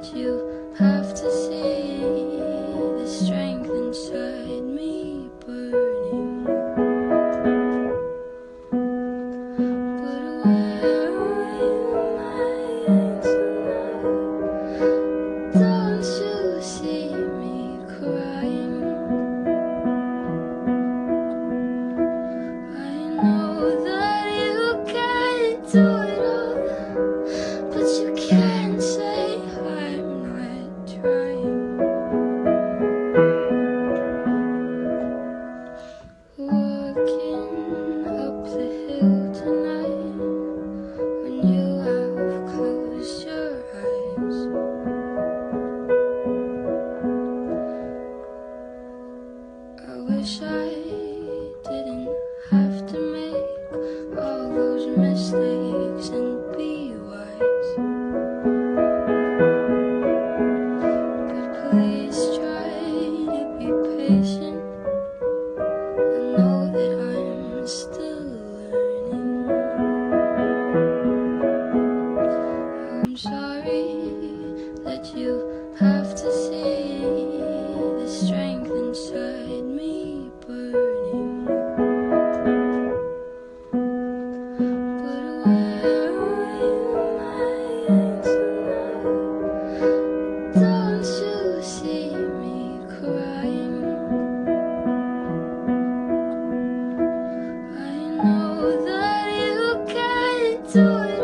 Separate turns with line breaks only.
That you have to see the strength inside me burning. But where are my answer? Don't you see me crying? I know that you can't do it not I know that I'm still learning. I'm sorry that you have to see to